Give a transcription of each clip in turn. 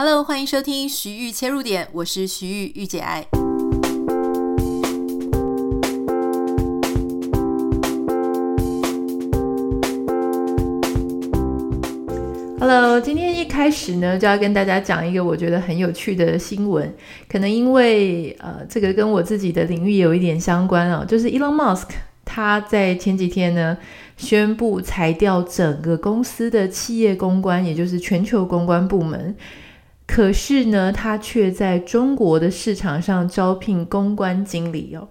Hello，欢迎收听徐玉切入点，我是徐玉御姐爱。Hello，今天一开始呢，就要跟大家讲一个我觉得很有趣的新闻，可能因为呃，这个跟我自己的领域有一点相关啊，就是 Elon Musk 他在前几天呢宣布裁掉整个公司的企业公关，也就是全球公关部门。可是呢，他却在中国的市场上招聘公关经理哦，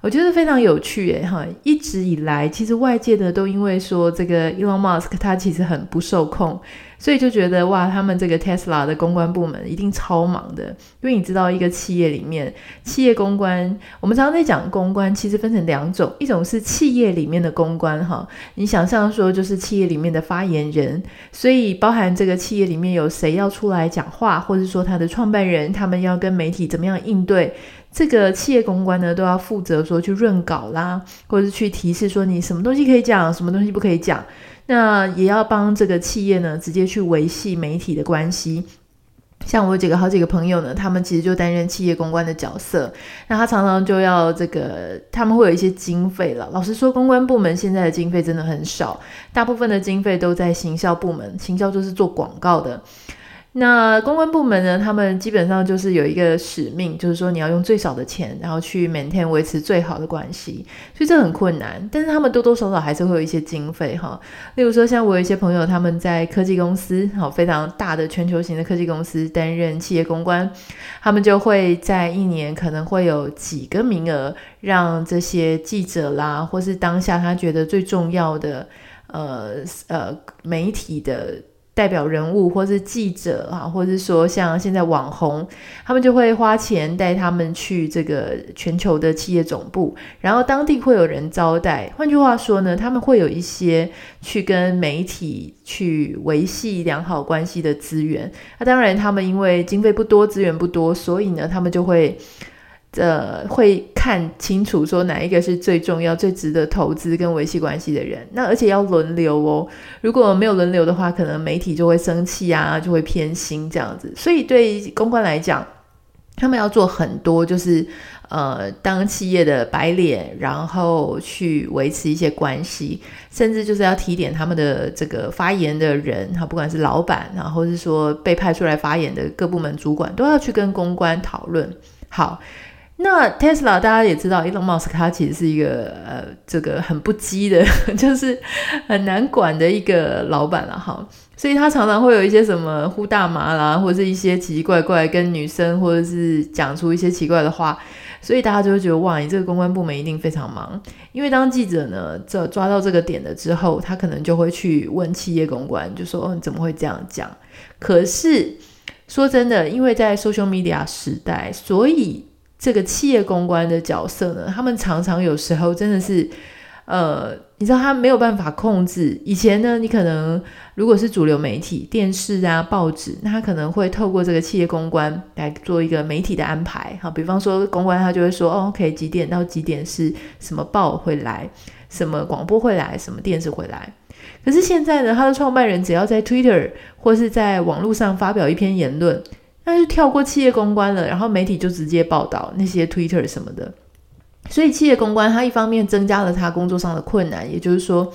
我觉得非常有趣诶哈！一直以来，其实外界的都因为说这个 Elon Musk 他其实很不受控。所以就觉得哇，他们这个 Tesla 的公关部门一定超忙的，因为你知道，一个企业里面，企业公关，我们常常在讲公关，其实分成两种，一种是企业里面的公关，哈，你想象说就是企业里面的发言人，所以包含这个企业里面有谁要出来讲话，或者说他的创办人，他们要跟媒体怎么样应对，这个企业公关呢，都要负责说去润稿啦，或者是去提示说你什么东西可以讲，什么东西不可以讲。那也要帮这个企业呢，直接去维系媒体的关系。像我几个好几个朋友呢，他们其实就担任企业公关的角色。那他常常就要这个，他们会有一些经费了。老实说，公关部门现在的经费真的很少，大部分的经费都在行销部门，行销就是做广告的。那公关部门呢，他们基本上就是有一个使命，就是说你要用最少的钱，然后去 maintain 维持最好的关系，所以这很困难。但是他们多多少少还是会有一些经费哈。例如说，像我有一些朋友，他们在科技公司，好，非常大的全球型的科技公司担任企业公关，他们就会在一年可能会有几个名额，让这些记者啦，或是当下他觉得最重要的，呃呃媒体的。代表人物，或是记者啊，或者是说像现在网红，他们就会花钱带他们去这个全球的企业总部，然后当地会有人招待。换句话说呢，他们会有一些去跟媒体去维系良好关系的资源。那当然，他们因为经费不多，资源不多，所以呢，他们就会。呃，会看清楚说哪一个是最重要、最值得投资跟维系关系的人。那而且要轮流哦，如果没有轮流的话，可能媒体就会生气啊，就会偏心这样子。所以对公关来讲，他们要做很多，就是呃，当企业的白脸，然后去维持一些关系，甚至就是要提点他们的这个发言的人，哈，不管是老板，然后是说被派出来发言的各部门主管，都要去跟公关讨论。好。那 Tesla 大家也知道，Elon Musk 他其实是一个呃，这个很不羁的，就是很难管的一个老板了哈。所以他常常会有一些什么呼大麻啦，或者是一些奇奇怪怪跟女生，或者是讲出一些奇怪的话。所以大家就会觉得哇，你这个公关部门一定非常忙。因为当记者呢，这抓到这个点了之后，他可能就会去问企业公关，就说，哦，你怎么会这样讲？可是说真的，因为在 social media 时代，所以。这个企业公关的角色呢，他们常常有时候真的是，呃，你知道他没有办法控制。以前呢，你可能如果是主流媒体、电视啊、报纸，那他可能会透过这个企业公关来做一个媒体的安排。好，比方说公关他就会说，哦，OK，几点到几点是什么报会来，什么广播会来，什么电视会来。可是现在呢，他的创办人只要在 Twitter 或是在网络上发表一篇言论。那就跳过企业公关了，然后媒体就直接报道那些 Twitter 什么的，所以企业公关他一方面增加了他工作上的困难，也就是说，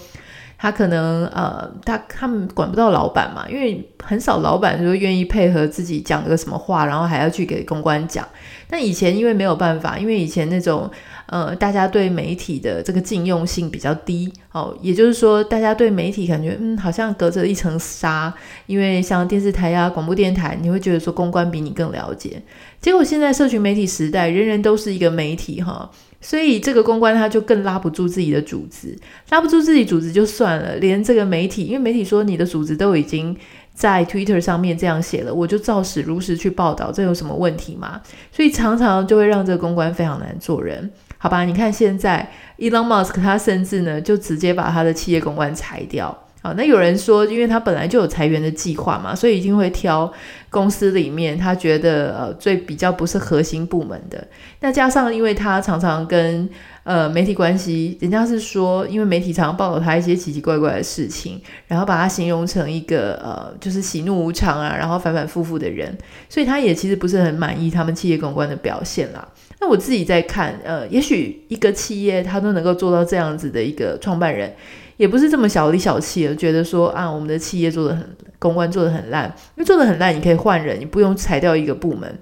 他可能呃，他他们管不到老板嘛，因为很少老板就愿意配合自己讲个什么话，然后还要去给公关讲。但以前因为没有办法，因为以前那种。呃，大家对媒体的这个禁用性比较低哦，也就是说，大家对媒体感觉嗯，好像隔着一层纱，因为像电视台呀、广播电台，你会觉得说公关比你更了解。结果现在社群媒体时代，人人都是一个媒体哈，所以这个公关他就更拉不住自己的组织，拉不住自己组织就算了，连这个媒体，因为媒体说你的组织都已经在 Twitter 上面这样写了，我就照实如实去报道，这有什么问题吗？所以常常就会让这个公关非常难做人。好吧，你看现在 Elon Musk 他甚至呢就直接把他的企业公关裁掉好，那有人说，因为他本来就有裁员的计划嘛，所以一定会挑公司里面他觉得呃最比较不是核心部门的。那加上因为他常常跟呃媒体关系，人家是说，因为媒体常常报道他一些奇奇怪怪的事情，然后把他形容成一个呃就是喜怒无常啊，然后反反复复的人，所以他也其实不是很满意他们企业公关的表现啦。那我自己在看，呃，也许一个企业他都能够做到这样子的一个创办人。也不是这么小里小气的，觉得说啊，我们的企业做的很，公关做的很烂，因为做的很烂，你可以换人，你不用裁掉一个部门。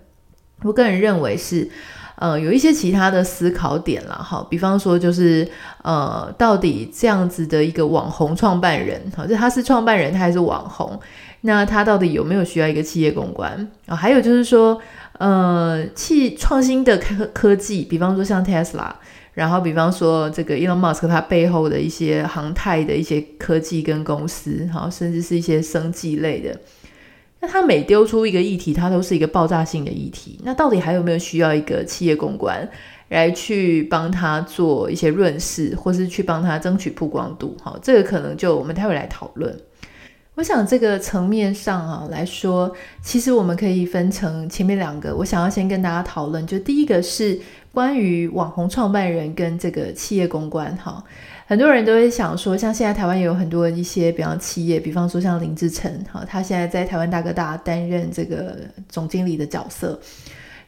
我个人认为是，呃，有一些其他的思考点啦，哈，比方说就是，呃，到底这样子的一个网红创办人，好，就他是创办人，他还是网红，那他到底有没有需要一个企业公关啊？还有就是说，呃，企创新的科科技，比方说像 Tesla。然后，比方说这个 Elon Musk 他背后的一些航太的一些科技跟公司，好，甚至是一些生技类的，那他每丢出一个议题，它都是一个爆炸性的议题。那到底还有没有需要一个企业公关来去帮他做一些润饰，或是去帮他争取曝光度？好，这个可能就我们待会来讨论。我想这个层面上啊来说，其实我们可以分成前面两个。我想要先跟大家讨论，就第一个是关于网红创办人跟这个企业公关哈。很多人都会想说，像现在台湾也有很多一些，比方企业，比方说像林志成哈，他现在在台湾大哥大担任这个总经理的角色。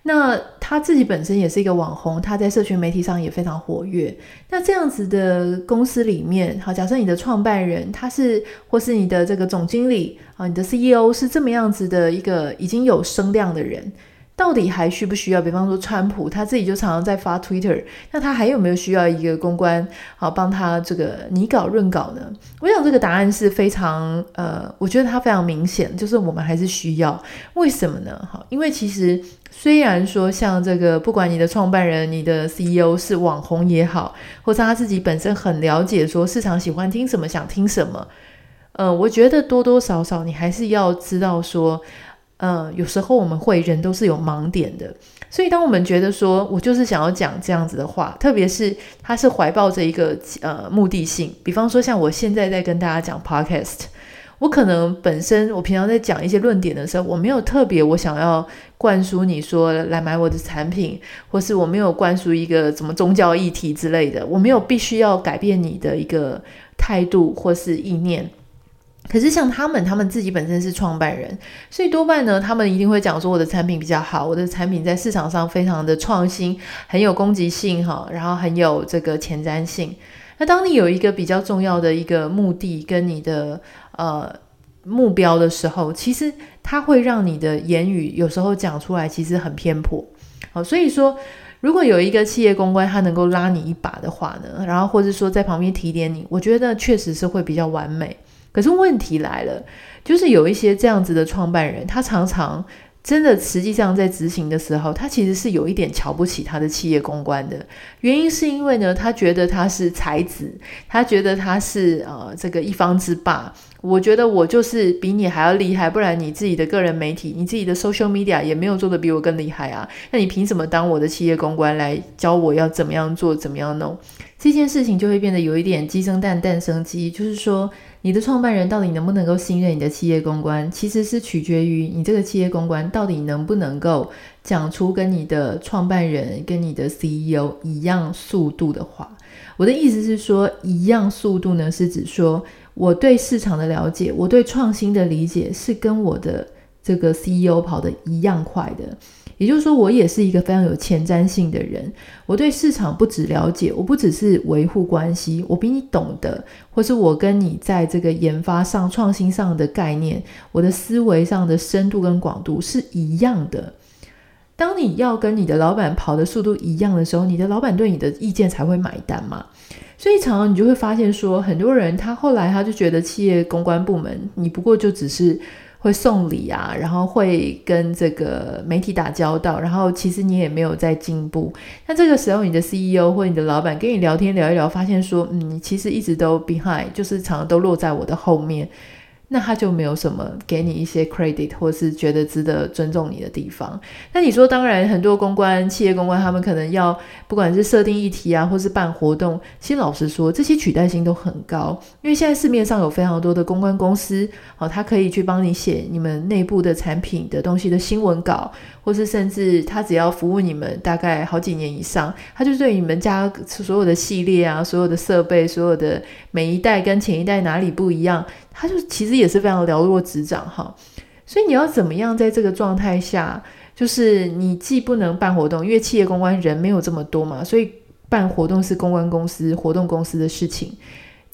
那他自己本身也是一个网红，他在社群媒体上也非常活跃。那这样子的公司里面，好，假设你的创办人他是，或是你的这个总经理啊，你的 CEO 是这么样子的一个已经有声量的人。到底还需不需要？比方说，川普他自己就常常在发 Twitter，那他还有没有需要一个公关好帮他这个拟稿润稿呢？我想这个答案是非常呃，我觉得他非常明显，就是我们还是需要。为什么呢？哈，因为其实虽然说像这个，不管你的创办人、你的 CEO 是网红也好，或者他自己本身很了解说市场喜欢听什么、想听什么，呃，我觉得多多少少你还是要知道说。呃，有时候我们会人都是有盲点的，所以当我们觉得说我就是想要讲这样子的话，特别是他是怀抱着一个呃目的性，比方说像我现在在跟大家讲 podcast，我可能本身我平常在讲一些论点的时候，我没有特别我想要灌输你说来买我的产品，或是我没有灌输一个什么宗教议题之类的，我没有必须要改变你的一个态度或是意念。可是像他们，他们自己本身是创办人，所以多半呢，他们一定会讲说我的产品比较好，我的产品在市场上非常的创新，很有攻击性哈，然后很有这个前瞻性。那当你有一个比较重要的一个目的跟你的呃目标的时候，其实它会让你的言语有时候讲出来其实很偏颇。好，所以说如果有一个企业公关他能够拉你一把的话呢，然后或者说在旁边提点你，我觉得确实是会比较完美。可是问题来了，就是有一些这样子的创办人，他常常真的实际上在执行的时候，他其实是有一点瞧不起他的企业公关的。原因是因为呢，他觉得他是才子，他觉得他是呃这个一方之霸。我觉得我就是比你还要厉害，不然你自己的个人媒体，你自己的 social media 也没有做得比我更厉害啊。那你凭什么当我的企业公关来教我要怎么样做，怎么样弄？这件事情就会变得有一点鸡生蛋，蛋生鸡，就是说。你的创办人到底能不能够信任你的企业公关，其实是取决于你这个企业公关到底能不能够讲出跟你的创办人、跟你的 CEO 一样速度的话。我的意思是说，一样速度呢，是指说我对市场的了解，我对创新的理解是跟我的这个 CEO 跑得一样快的。也就是说，我也是一个非常有前瞻性的人。我对市场不只了解，我不只是维护关系，我比你懂得，或是我跟你在这个研发上、创新上的概念，我的思维上的深度跟广度是一样的。当你要跟你的老板跑的速度一样的时候，你的老板对你的意见才会买单嘛。所以常常你就会发现说，很多人他后来他就觉得企业公关部门，你不过就只是。会送礼啊，然后会跟这个媒体打交道，然后其实你也没有在进步。那这个时候，你的 CEO 或你的老板跟你聊天聊一聊，发现说，嗯，其实一直都 behind，就是常常都落在我的后面。那他就没有什么给你一些 credit 或是觉得值得尊重你的地方。那你说，当然很多公关、企业公关，他们可能要不管是设定议题啊，或是办活动，其实老实说，这些取代性都很高。因为现在市面上有非常多的公关公司，好，他可以去帮你写你们内部的产品的东西的新闻稿，或是甚至他只要服务你们大概好几年以上，他就对你们家所有的系列啊、所有的设备、所有的每一代跟前一代哪里不一样。他就其实也是非常了若指掌哈，所以你要怎么样在这个状态下，就是你既不能办活动，因为企业公关人没有这么多嘛，所以办活动是公关公司、活动公司的事情。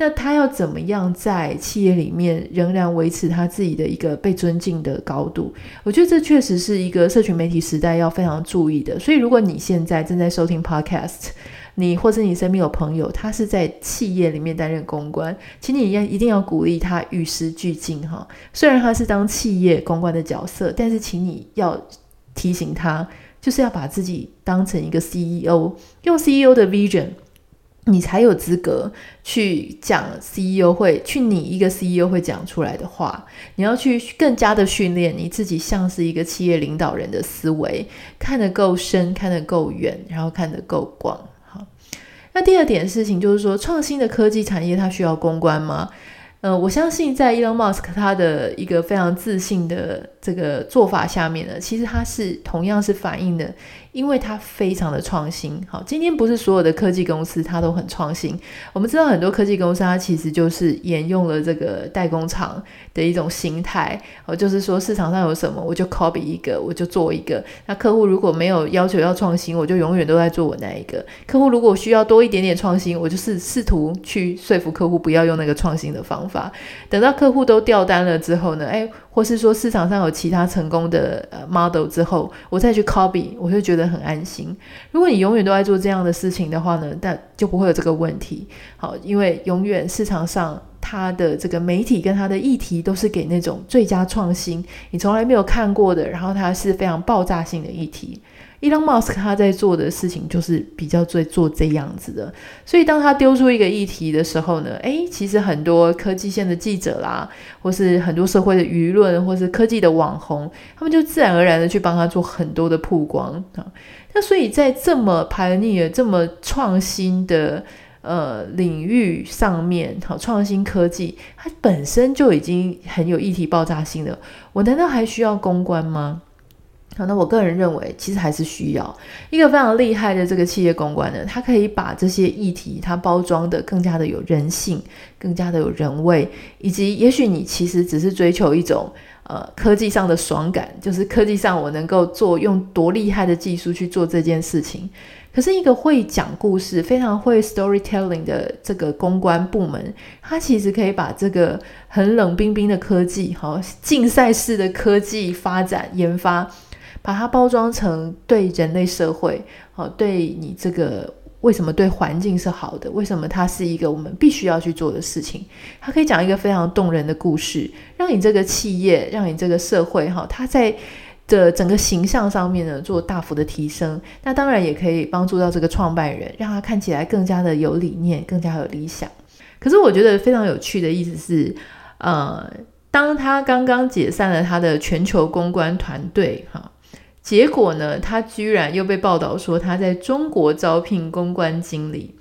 那他要怎么样在企业里面仍然维持他自己的一个被尊敬的高度？我觉得这确实是一个社群媒体时代要非常注意的。所以如果你现在正在收听 Podcast，你或者你身边有朋友，他是在企业里面担任公关，请你要一定要鼓励他与时俱进哈。虽然他是当企业公关的角色，但是请你要提醒他，就是要把自己当成一个 CEO，用 CEO 的 vision，你才有资格去讲 CEO 会去拟一个 CEO 会讲出来的话。你要去更加的训练你自己，像是一个企业领导人的思维，看得够深，看得够远，然后看得够广。好那第二点事情就是说，创新的科技产业它需要公关吗？呃，我相信在 Elon Musk 他的一个非常自信的这个做法下面呢，其实他是同样是反映的。因为它非常的创新，好，今天不是所有的科技公司它都很创新。我们知道很多科技公司它其实就是沿用了这个代工厂的一种心态，哦，就是说市场上有什么我就 copy 一个，我就做一个。那客户如果没有要求要创新，我就永远都在做我那一个。客户如果需要多一点点创新，我就是试图去说服客户不要用那个创新的方法。等到客户都掉单了之后呢，诶或是说市场上有其他成功的呃 model 之后，我再去 copy，我就觉得很安心。如果你永远都在做这样的事情的话呢，但就不会有这个问题。好，因为永远市场上它的这个媒体跟它的议题都是给那种最佳创新，你从来没有看过的，然后它是非常爆炸性的议题。Elon Musk 他在做的事情就是比较最做这样子的，所以当他丢出一个议题的时候呢，诶，其实很多科技线的记者啦，或是很多社会的舆论，或是科技的网红，他们就自然而然的去帮他做很多的曝光啊。那所以在这么 pioneer、这么创新的呃领域上面，好，创新科技，它本身就已经很有议题爆炸性的，我难道还需要公关吗？好，那我个人认为，其实还是需要一个非常厉害的这个企业公关呢，它可以把这些议题它包装得更加的有人性，更加的有人味，以及也许你其实只是追求一种呃科技上的爽感，就是科技上我能够做用多厉害的技术去做这件事情。可是一个会讲故事、非常会 storytelling 的这个公关部门，它其实可以把这个很冷冰冰的科技，好竞赛式的科技发展研发。把它包装成对人类社会，好，对你这个为什么对环境是好的？为什么它是一个我们必须要去做的事情？它可以讲一个非常动人的故事，让你这个企业，让你这个社会，哈，它在的整个形象上面呢做大幅的提升。那当然也可以帮助到这个创办人，让他看起来更加的有理念，更加有理想。可是我觉得非常有趣的意思是，呃，当他刚刚解散了他的全球公关团队，哈。结果呢，他居然又被报道说他在中国招聘公关经理。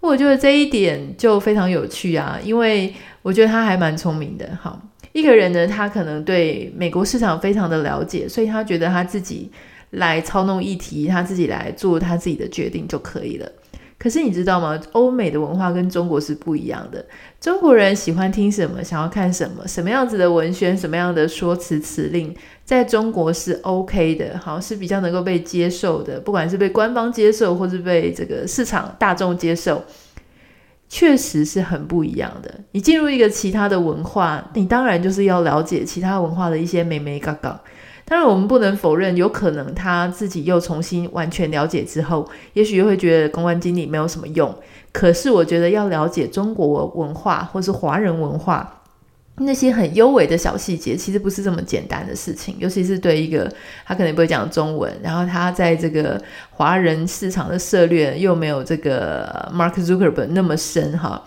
我觉得这一点就非常有趣啊，因为我觉得他还蛮聪明的。哈，一个人呢，他可能对美国市场非常的了解，所以他觉得他自己来操弄议题，他自己来做他自己的决定就可以了。可是你知道吗？欧美的文化跟中国是不一样的。中国人喜欢听什么，想要看什么，什么样子的文宣，什么样的说辞辞令，在中国是 OK 的，好，是比较能够被接受的。不管是被官方接受，或是被这个市场大众接受，确实是很不一样的。你进入一个其他的文化，你当然就是要了解其他文化的一些眉眉嘎嘎。当然，我们不能否认，有可能他自己又重新完全了解之后，也许又会觉得公关经理没有什么用。可是，我觉得要了解中国文化或是华人文化那些很优美的小细节，其实不是这么简单的事情。尤其是对一个他可能不会讲中文，然后他在这个华人市场的涉略又没有这个 Mark Zuckerberg 那么深哈。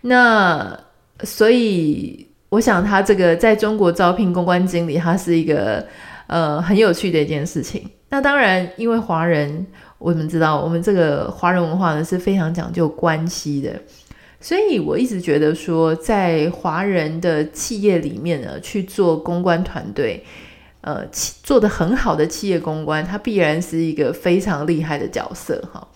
那所以。我想他这个在中国招聘公关经理，他是一个呃很有趣的一件事情。那当然，因为华人，我们知道我们这个华人文化呢是非常讲究关系的，所以我一直觉得说，在华人的企业里面呢去做公关团队，呃，做得很好的企业公关，它必然是一个非常厉害的角色哈。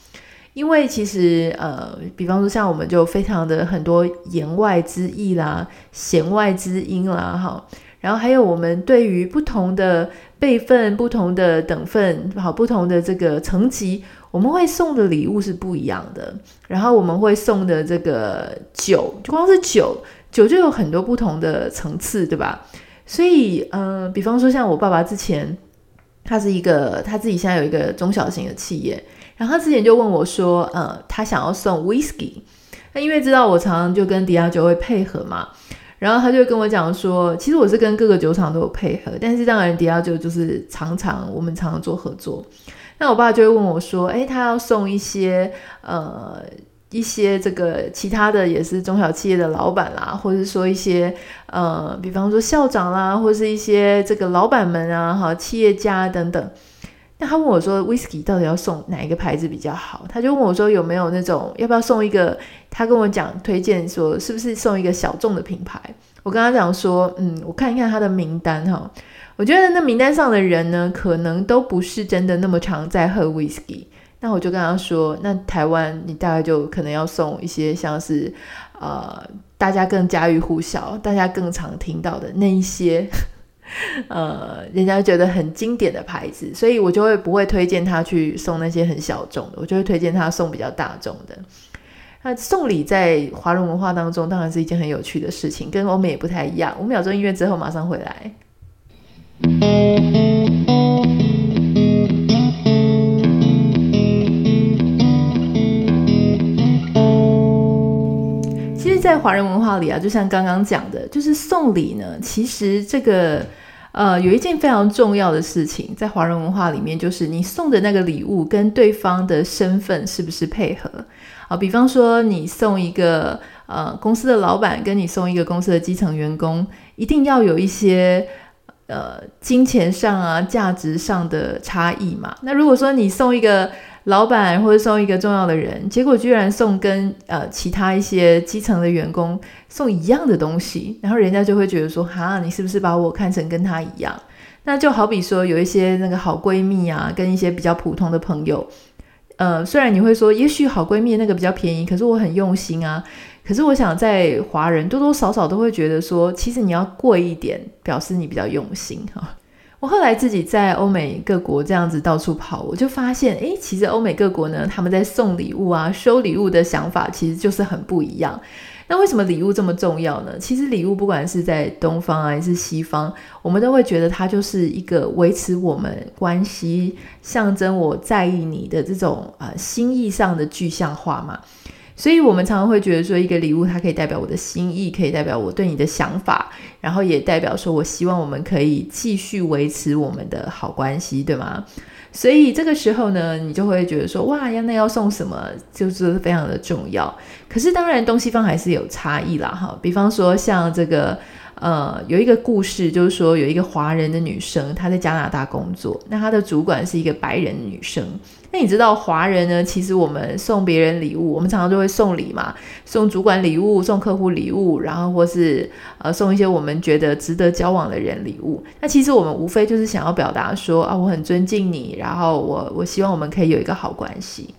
因为其实呃，比方说像我们就非常的很多言外之意啦、弦外之音啦哈，然后还有我们对于不同的。辈分不同的等份，好，不同的这个层级，我们会送的礼物是不一样的。然后我们会送的这个酒，就光是酒，酒就有很多不同的层次，对吧？所以，嗯、比方说像我爸爸之前，他是一个他自己现在有一个中小型的企业，然后他之前就问我说，呃，他想要送 whisky，那因为知道我常常就跟迪亚酒会配合嘛。然后他就跟我讲说，其实我是跟各个酒厂都有配合，但是当然迪亚酒就是常常我们常常做合作。那我爸就会问我说，诶，他要送一些呃一些这个其他的也是中小企业的老板啦，或者说一些呃比方说校长啦，或是一些这个老板们啊，哈，企业家等等。那他问我说，Whisky 到底要送哪一个牌子比较好？他就问我说，有没有那种要不要送一个？他跟我讲推荐说，是不是送一个小众的品牌？我跟他讲说，嗯，我看一看他的名单哈。我觉得那名单上的人呢，可能都不是真的那么常在喝 Whisky。那我就跟他说，那台湾你大概就可能要送一些像是呃大家更家喻户晓、大家更常听到的那一些。呃，人家觉得很经典的牌子，所以我就会不会推荐他去送那些很小众的，我就会推荐他送比较大众的。那送礼在华人文化当中当然是一件很有趣的事情，跟欧美也不太一样。五秒钟音乐之后马上回来。其实，在华人文化里啊，就像刚刚讲的，就是送礼呢，其实这个。呃，有一件非常重要的事情，在华人文化里面，就是你送的那个礼物跟对方的身份是不是配合？啊，比方说你送一个呃公司的老板，跟你送一个公司的基层员工，一定要有一些呃金钱上啊、价值上的差异嘛。那如果说你送一个老板或者送一个重要的人，结果居然送跟呃其他一些基层的员工送一样的东西，然后人家就会觉得说，哈，你是不是把我看成跟他一样？那就好比说有一些那个好闺蜜啊，跟一些比较普通的朋友，呃，虽然你会说，也许好闺蜜那个比较便宜，可是我很用心啊。可是我想在华人多多少少都会觉得说，其实你要贵一点，表示你比较用心哈。我后来自己在欧美各国这样子到处跑，我就发现，诶，其实欧美各国呢，他们在送礼物啊、收礼物的想法其实就是很不一样。那为什么礼物这么重要呢？其实礼物不管是在东方，还是西方，我们都会觉得它就是一个维持我们关系、象征我在意你的这种呃心意上的具象化嘛。所以，我们常常会觉得说，一个礼物它可以代表我的心意，可以代表我对你的想法，然后也代表说我希望我们可以继续维持我们的好关系，对吗？所以这个时候呢，你就会觉得说，哇呀，那要送什么，就是非常的重要。可是，当然东西方还是有差异啦，哈。比方说，像这个。呃，有一个故事，就是说有一个华人的女生，她在加拿大工作，那她的主管是一个白人女生。那你知道华人呢？其实我们送别人礼物，我们常常都会送礼嘛，送主管礼物，送客户礼物，然后或是呃送一些我们觉得值得交往的人礼物。那其实我们无非就是想要表达说啊，我很尊敬你，然后我我希望我们可以有一个好关系。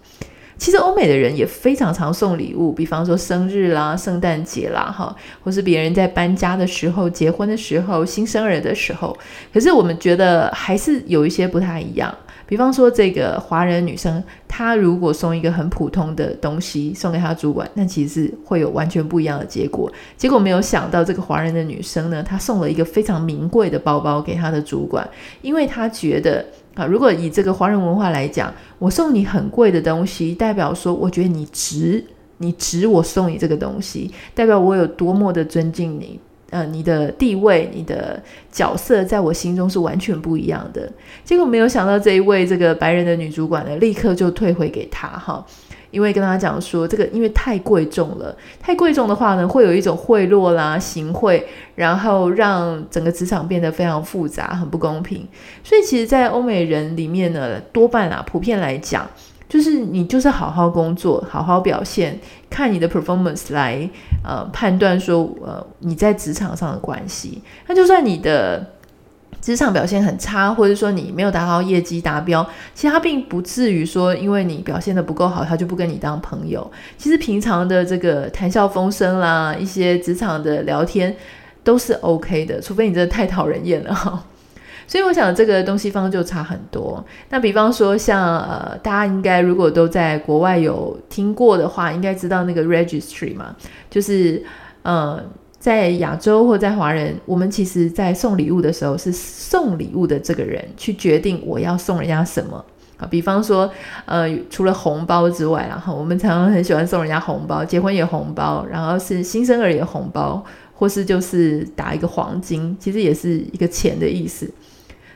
其实欧美的人也非常常送礼物，比方说生日啦、圣诞节啦，哈，或是别人在搬家的时候、结婚的时候、新生儿的时候。可是我们觉得还是有一些不太一样。比方说这个华人女生，她如果送一个很普通的东西送给她主管，那其实会有完全不一样的结果。结果没有想到，这个华人的女生呢，她送了一个非常名贵的包包给她的主管，因为她觉得。啊，如果以这个华人文化来讲，我送你很贵的东西，代表说我觉得你值，你值我送你这个东西，代表我有多么的尊敬你，呃，你的地位、你的角色在我心中是完全不一样的。结果没有想到这一位这个白人的女主管呢，立刻就退回给他哈，因为跟他讲说，这个因为太贵重了，太贵重的话呢，会有一种贿赂啦、行贿，然后让整个职场变得非常复杂，很不公平。所以其实，在欧美人里面呢，多半啊，普遍来讲，就是你就是好好工作，好好表现，看你的 performance 来呃判断说呃你在职场上的关系。那就算你的。职场表现很差，或者说你没有达到业绩达标，其实他并不至于说，因为你表现得不够好，他就不跟你当朋友。其实平常的这个谈笑风生啦，一些职场的聊天都是 OK 的，除非你真的太讨人厌了哈。所以我想这个东西方就差很多。那比方说像呃，大家应该如果都在国外有听过的话，应该知道那个 registry 嘛，就是呃。在亚洲或在华人，我们其实，在送礼物的时候，是送礼物的这个人去决定我要送人家什么啊。比方说，呃，除了红包之外，然后我们常常很喜欢送人家红包，结婚也红包，然后是新生儿也红包，或是就是打一个黄金，其实也是一个钱的意思。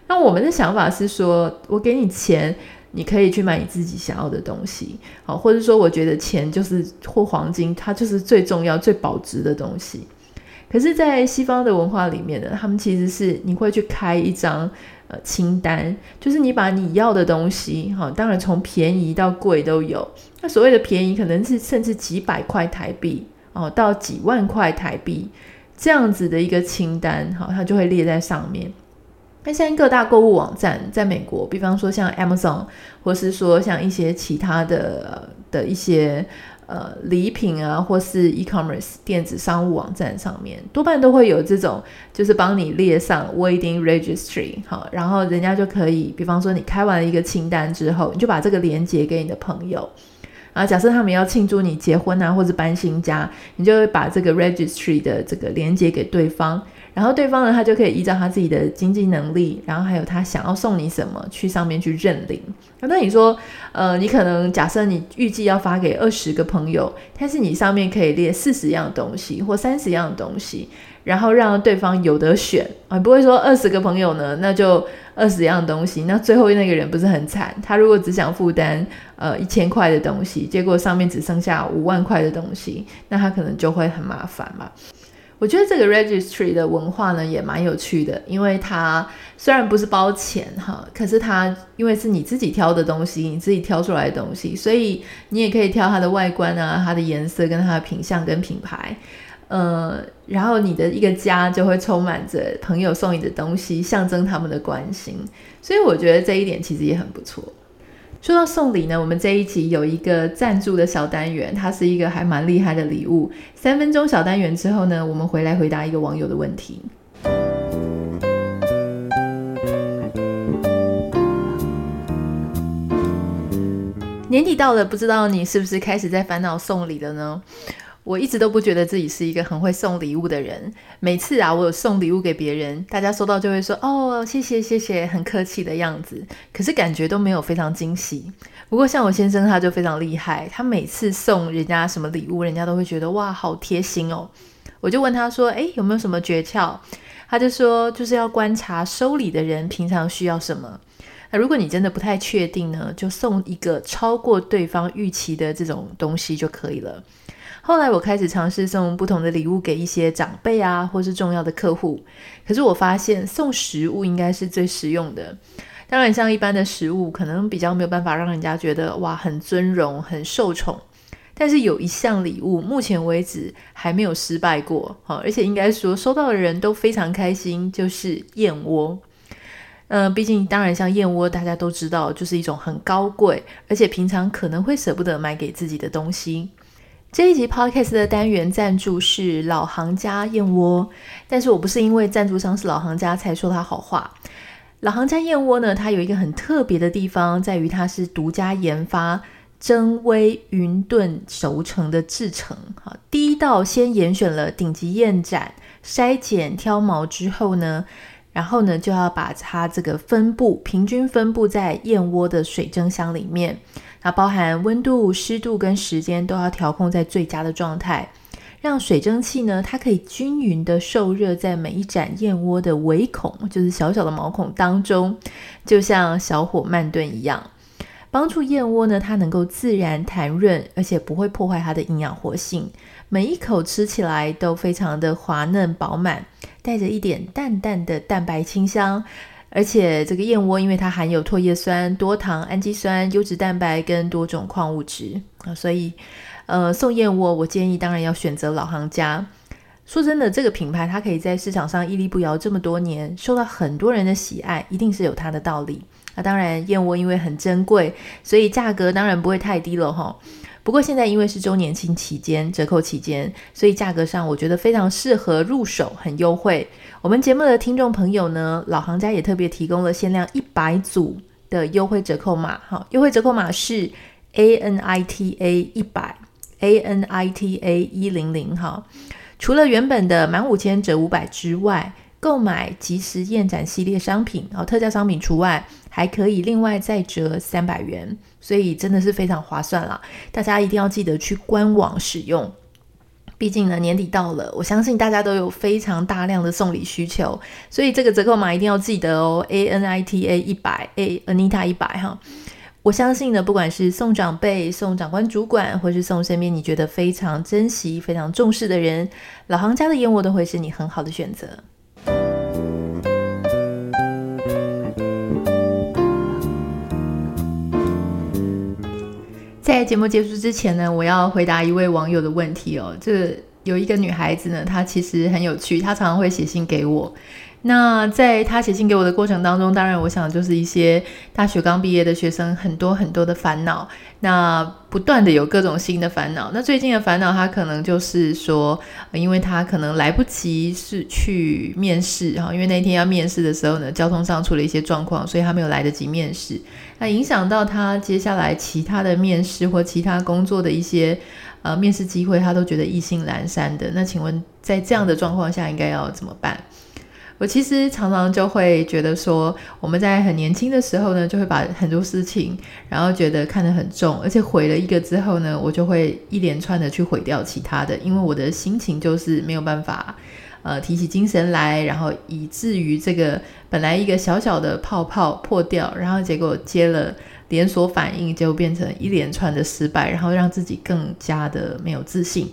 那我们的想法是说，我给你钱，你可以去买你自己想要的东西，好，或者说，我觉得钱就是或黄金，它就是最重要、最保值的东西。可是，在西方的文化里面呢，他们其实是你会去开一张呃清单，就是你把你要的东西，哈，当然从便宜到贵都有。那所谓的便宜，可能是甚至几百块台币哦，到几万块台币这样子的一个清单，哈，它就会列在上面。那现在各大购物网站在美国，比方说像 Amazon，或是说像一些其他的的一些。呃，礼品啊，或是 e-commerce 电子商务网站上面，多半都会有这种，就是帮你列上 wedding registry，好，然后人家就可以，比方说你开完一个清单之后，你就把这个连接给你的朋友，啊，假设他们要庆祝你结婚啊，或者搬新家，你就会把这个 registry 的这个连接给对方。然后对方呢，他就可以依照他自己的经济能力，然后还有他想要送你什么，去上面去认领。那你说，呃，你可能假设你预计要发给二十个朋友，但是你上面可以列四十样东西或三十样东西，然后让对方有得选啊，不会说二十个朋友呢，那就二十样东西，那最后那个人不是很惨？他如果只想负担呃一千块的东西，结果上面只剩下五万块的东西，那他可能就会很麻烦嘛。我觉得这个 registry 的文化呢也蛮有趣的，因为它虽然不是包钱哈，可是它因为是你自己挑的东西，你自己挑出来的东西，所以你也可以挑它的外观啊、它的颜色跟它的品相跟品牌，呃，然后你的一个家就会充满着朋友送你的东西，象征他们的关心，所以我觉得这一点其实也很不错。说到送礼呢，我们这一集有一个赞助的小单元，它是一个还蛮厉害的礼物。三分钟小单元之后呢，我们回来回答一个网友的问题。年底到了，不知道你是不是开始在烦恼送礼了呢？我一直都不觉得自己是一个很会送礼物的人。每次啊，我有送礼物给别人，大家收到就会说：“哦，谢谢谢谢，很客气的样子。”可是感觉都没有非常惊喜。不过像我先生他就非常厉害，他每次送人家什么礼物，人家都会觉得哇，好贴心哦。我就问他说：“诶，有没有什么诀窍？”他就说：“就是要观察收礼的人平常需要什么。那如果你真的不太确定呢，就送一个超过对方预期的这种东西就可以了。”后来我开始尝试送不同的礼物给一些长辈啊，或是重要的客户。可是我发现送食物应该是最实用的。当然，像一般的食物，可能比较没有办法让人家觉得哇，很尊荣、很受宠。但是有一项礼物，目前为止还没有失败过，而且应该说收到的人都非常开心，就是燕窝。嗯、毕竟当然像燕窝，大家都知道，就是一种很高贵，而且平常可能会舍不得买给自己的东西。这一集 Podcast 的单元赞助是老行家燕窝，但是我不是因为赞助商是老行家才说他好话。老行家燕窝呢，它有一个很特别的地方，在于它是独家研发真微云炖熟成的制成。哈，第一道先严选了顶级燕盏，筛检挑毛之后呢，然后呢就要把它这个分布平均分布在燕窝的水蒸箱里面。它包含温度、湿度跟时间都要调控在最佳的状态，让水蒸气呢，它可以均匀的受热在每一盏燕窝的微孔，就是小小的毛孔当中，就像小火慢炖一样。帮助燕窝呢，它能够自然弹润，而且不会破坏它的营养活性。每一口吃起来都非常的滑嫩饱满，带着一点淡淡的蛋白清香。而且这个燕窝，因为它含有唾液酸、多糖、氨基酸、优质蛋白跟多种矿物质啊，所以呃，送燕窝，我建议当然要选择老行家。说真的，这个品牌它可以在市场上屹立不摇这么多年，受到很多人的喜爱，一定是有它的道理。那当然，燕窝因为很珍贵，所以价格当然不会太低了哈。不过现在因为是周年庆期间，折扣期间，所以价格上我觉得非常适合入手，很优惠。我们节目的听众朋友呢，老行家也特别提供了限量一百组的优惠折扣码，哈，优惠折扣码是 A N I T A 一百 A N I T A 一零零哈。除了原本的满五千折五百之外，购买即时验展系列商品，哦，特价商品除外，还可以另外再折三百元，所以真的是非常划算啦！大家一定要记得去官网使用，毕竟呢年底到了，我相信大家都有非常大量的送礼需求，所以这个折扣码一定要记得哦，A N I T A 一百 A Anita 一百哈。我相信呢，不管是送长辈、送长官、主管，或是送身边你觉得非常珍惜、非常重视的人，老行家的燕窝都会是你很好的选择。在节目结束之前呢，我要回答一位网友的问题哦。这有一个女孩子呢，她其实很有趣，她常常会写信给我。那在她写信给我的过程当中，当然我想就是一些大学刚毕业的学生很多很多的烦恼，那不断的有各种新的烦恼。那最近的烦恼，她可能就是说，因为她可能来不及是去面试哈，因为那天要面试的时候呢，交通上出了一些状况，所以她没有来得及面试，那影响到他接下来其他的面试或其他工作的一些呃面试机会，他都觉得意兴阑珊的。那请问在这样的状况下，应该要怎么办？我其实常常就会觉得说，我们在很年轻的时候呢，就会把很多事情，然后觉得看得很重，而且毁了一个之后呢，我就会一连串的去毁掉其他的，因为我的心情就是没有办法，呃，提起精神来，然后以至于这个本来一个小小的泡泡破掉，然后结果接了连锁反应，结果变成一连串的失败，然后让自己更加的没有自信。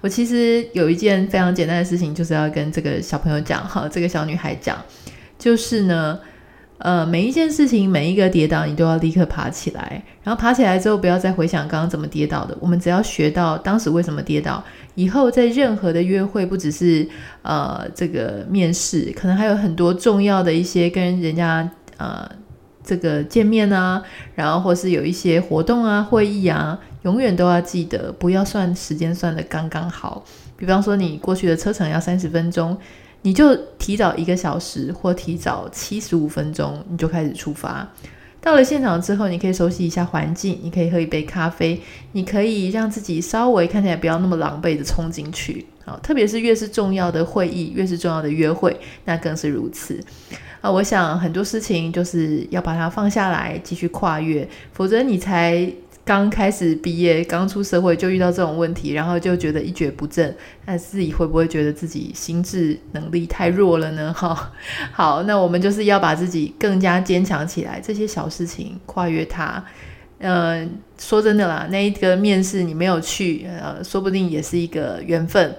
我其实有一件非常简单的事情，就是要跟这个小朋友讲哈，这个小女孩讲，就是呢，呃，每一件事情，每一个跌倒，你都要立刻爬起来，然后爬起来之后，不要再回想刚刚怎么跌倒的。我们只要学到当时为什么跌倒，以后在任何的约会，不只是呃这个面试，可能还有很多重要的一些跟人家呃这个见面啊，然后或是有一些活动啊、会议啊。永远都要记得，不要算时间算得刚刚好。比方说，你过去的车程要三十分钟，你就提早一个小时，或提早七十五分钟，你就开始出发。到了现场之后，你可以熟悉一下环境，你可以喝一杯咖啡，你可以让自己稍微看起来不要那么狼狈的冲进去。好，特别是越是重要的会议，越是重要的约会，那更是如此。啊，我想很多事情就是要把它放下来，继续跨越，否则你才。刚开始毕业，刚出社会就遇到这种问题，然后就觉得一蹶不振。那自己会不会觉得自己心智能力太弱了呢？哈，好，那我们就是要把自己更加坚强起来。这些小事情跨越它，呃，说真的啦，那一个面试你没有去，呃，说不定也是一个缘分。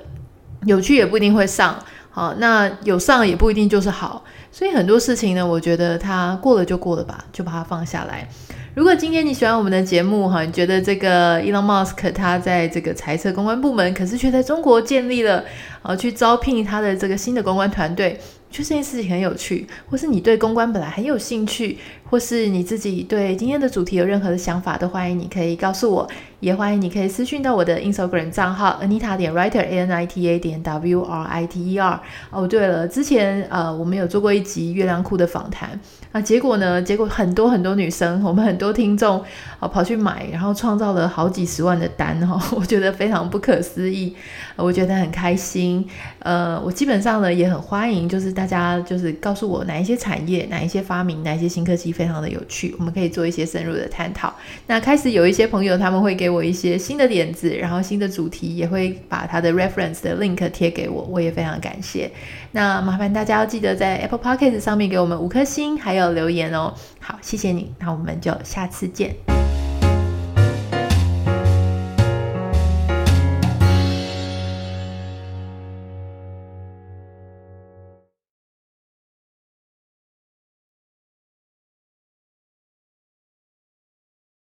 有去也不一定会上，好，那有上也不一定就是好。所以很多事情呢，我觉得它过了就过了吧，就把它放下来。如果今天你喜欢我们的节目哈，你觉得这个 Elon Musk 他在这个财测公关部门，可是却在中国建立了，呃，去招聘他的这个新的公关团队。就这件事情很有趣，或是你对公关本来很有兴趣，或是你自己对今天的主题有任何的想法，都欢迎你可以告诉我，也欢迎你可以私讯到我的 Instagram 账号 Anita 点 Writer A N I T A 点 W R I T E R。哦，对了，之前呃我们有做过一集月亮裤的访谈，那结果呢？结果很多很多女生，我们很多听众啊、跑去买，然后创造了好几十万的单、哦，我觉得非常不可思议，我觉得很开心。呃，我基本上呢也很欢迎，就是。大家就是告诉我哪一些产业、哪一些发明、哪一些新科技非常的有趣，我们可以做一些深入的探讨。那开始有一些朋友他们会给我一些新的点子，然后新的主题也会把他的 reference 的 link 贴给我，我也非常感谢。那麻烦大家要记得在 Apple p o c k e t 上面给我们五颗星，还有留言哦。好，谢谢你，那我们就下次见。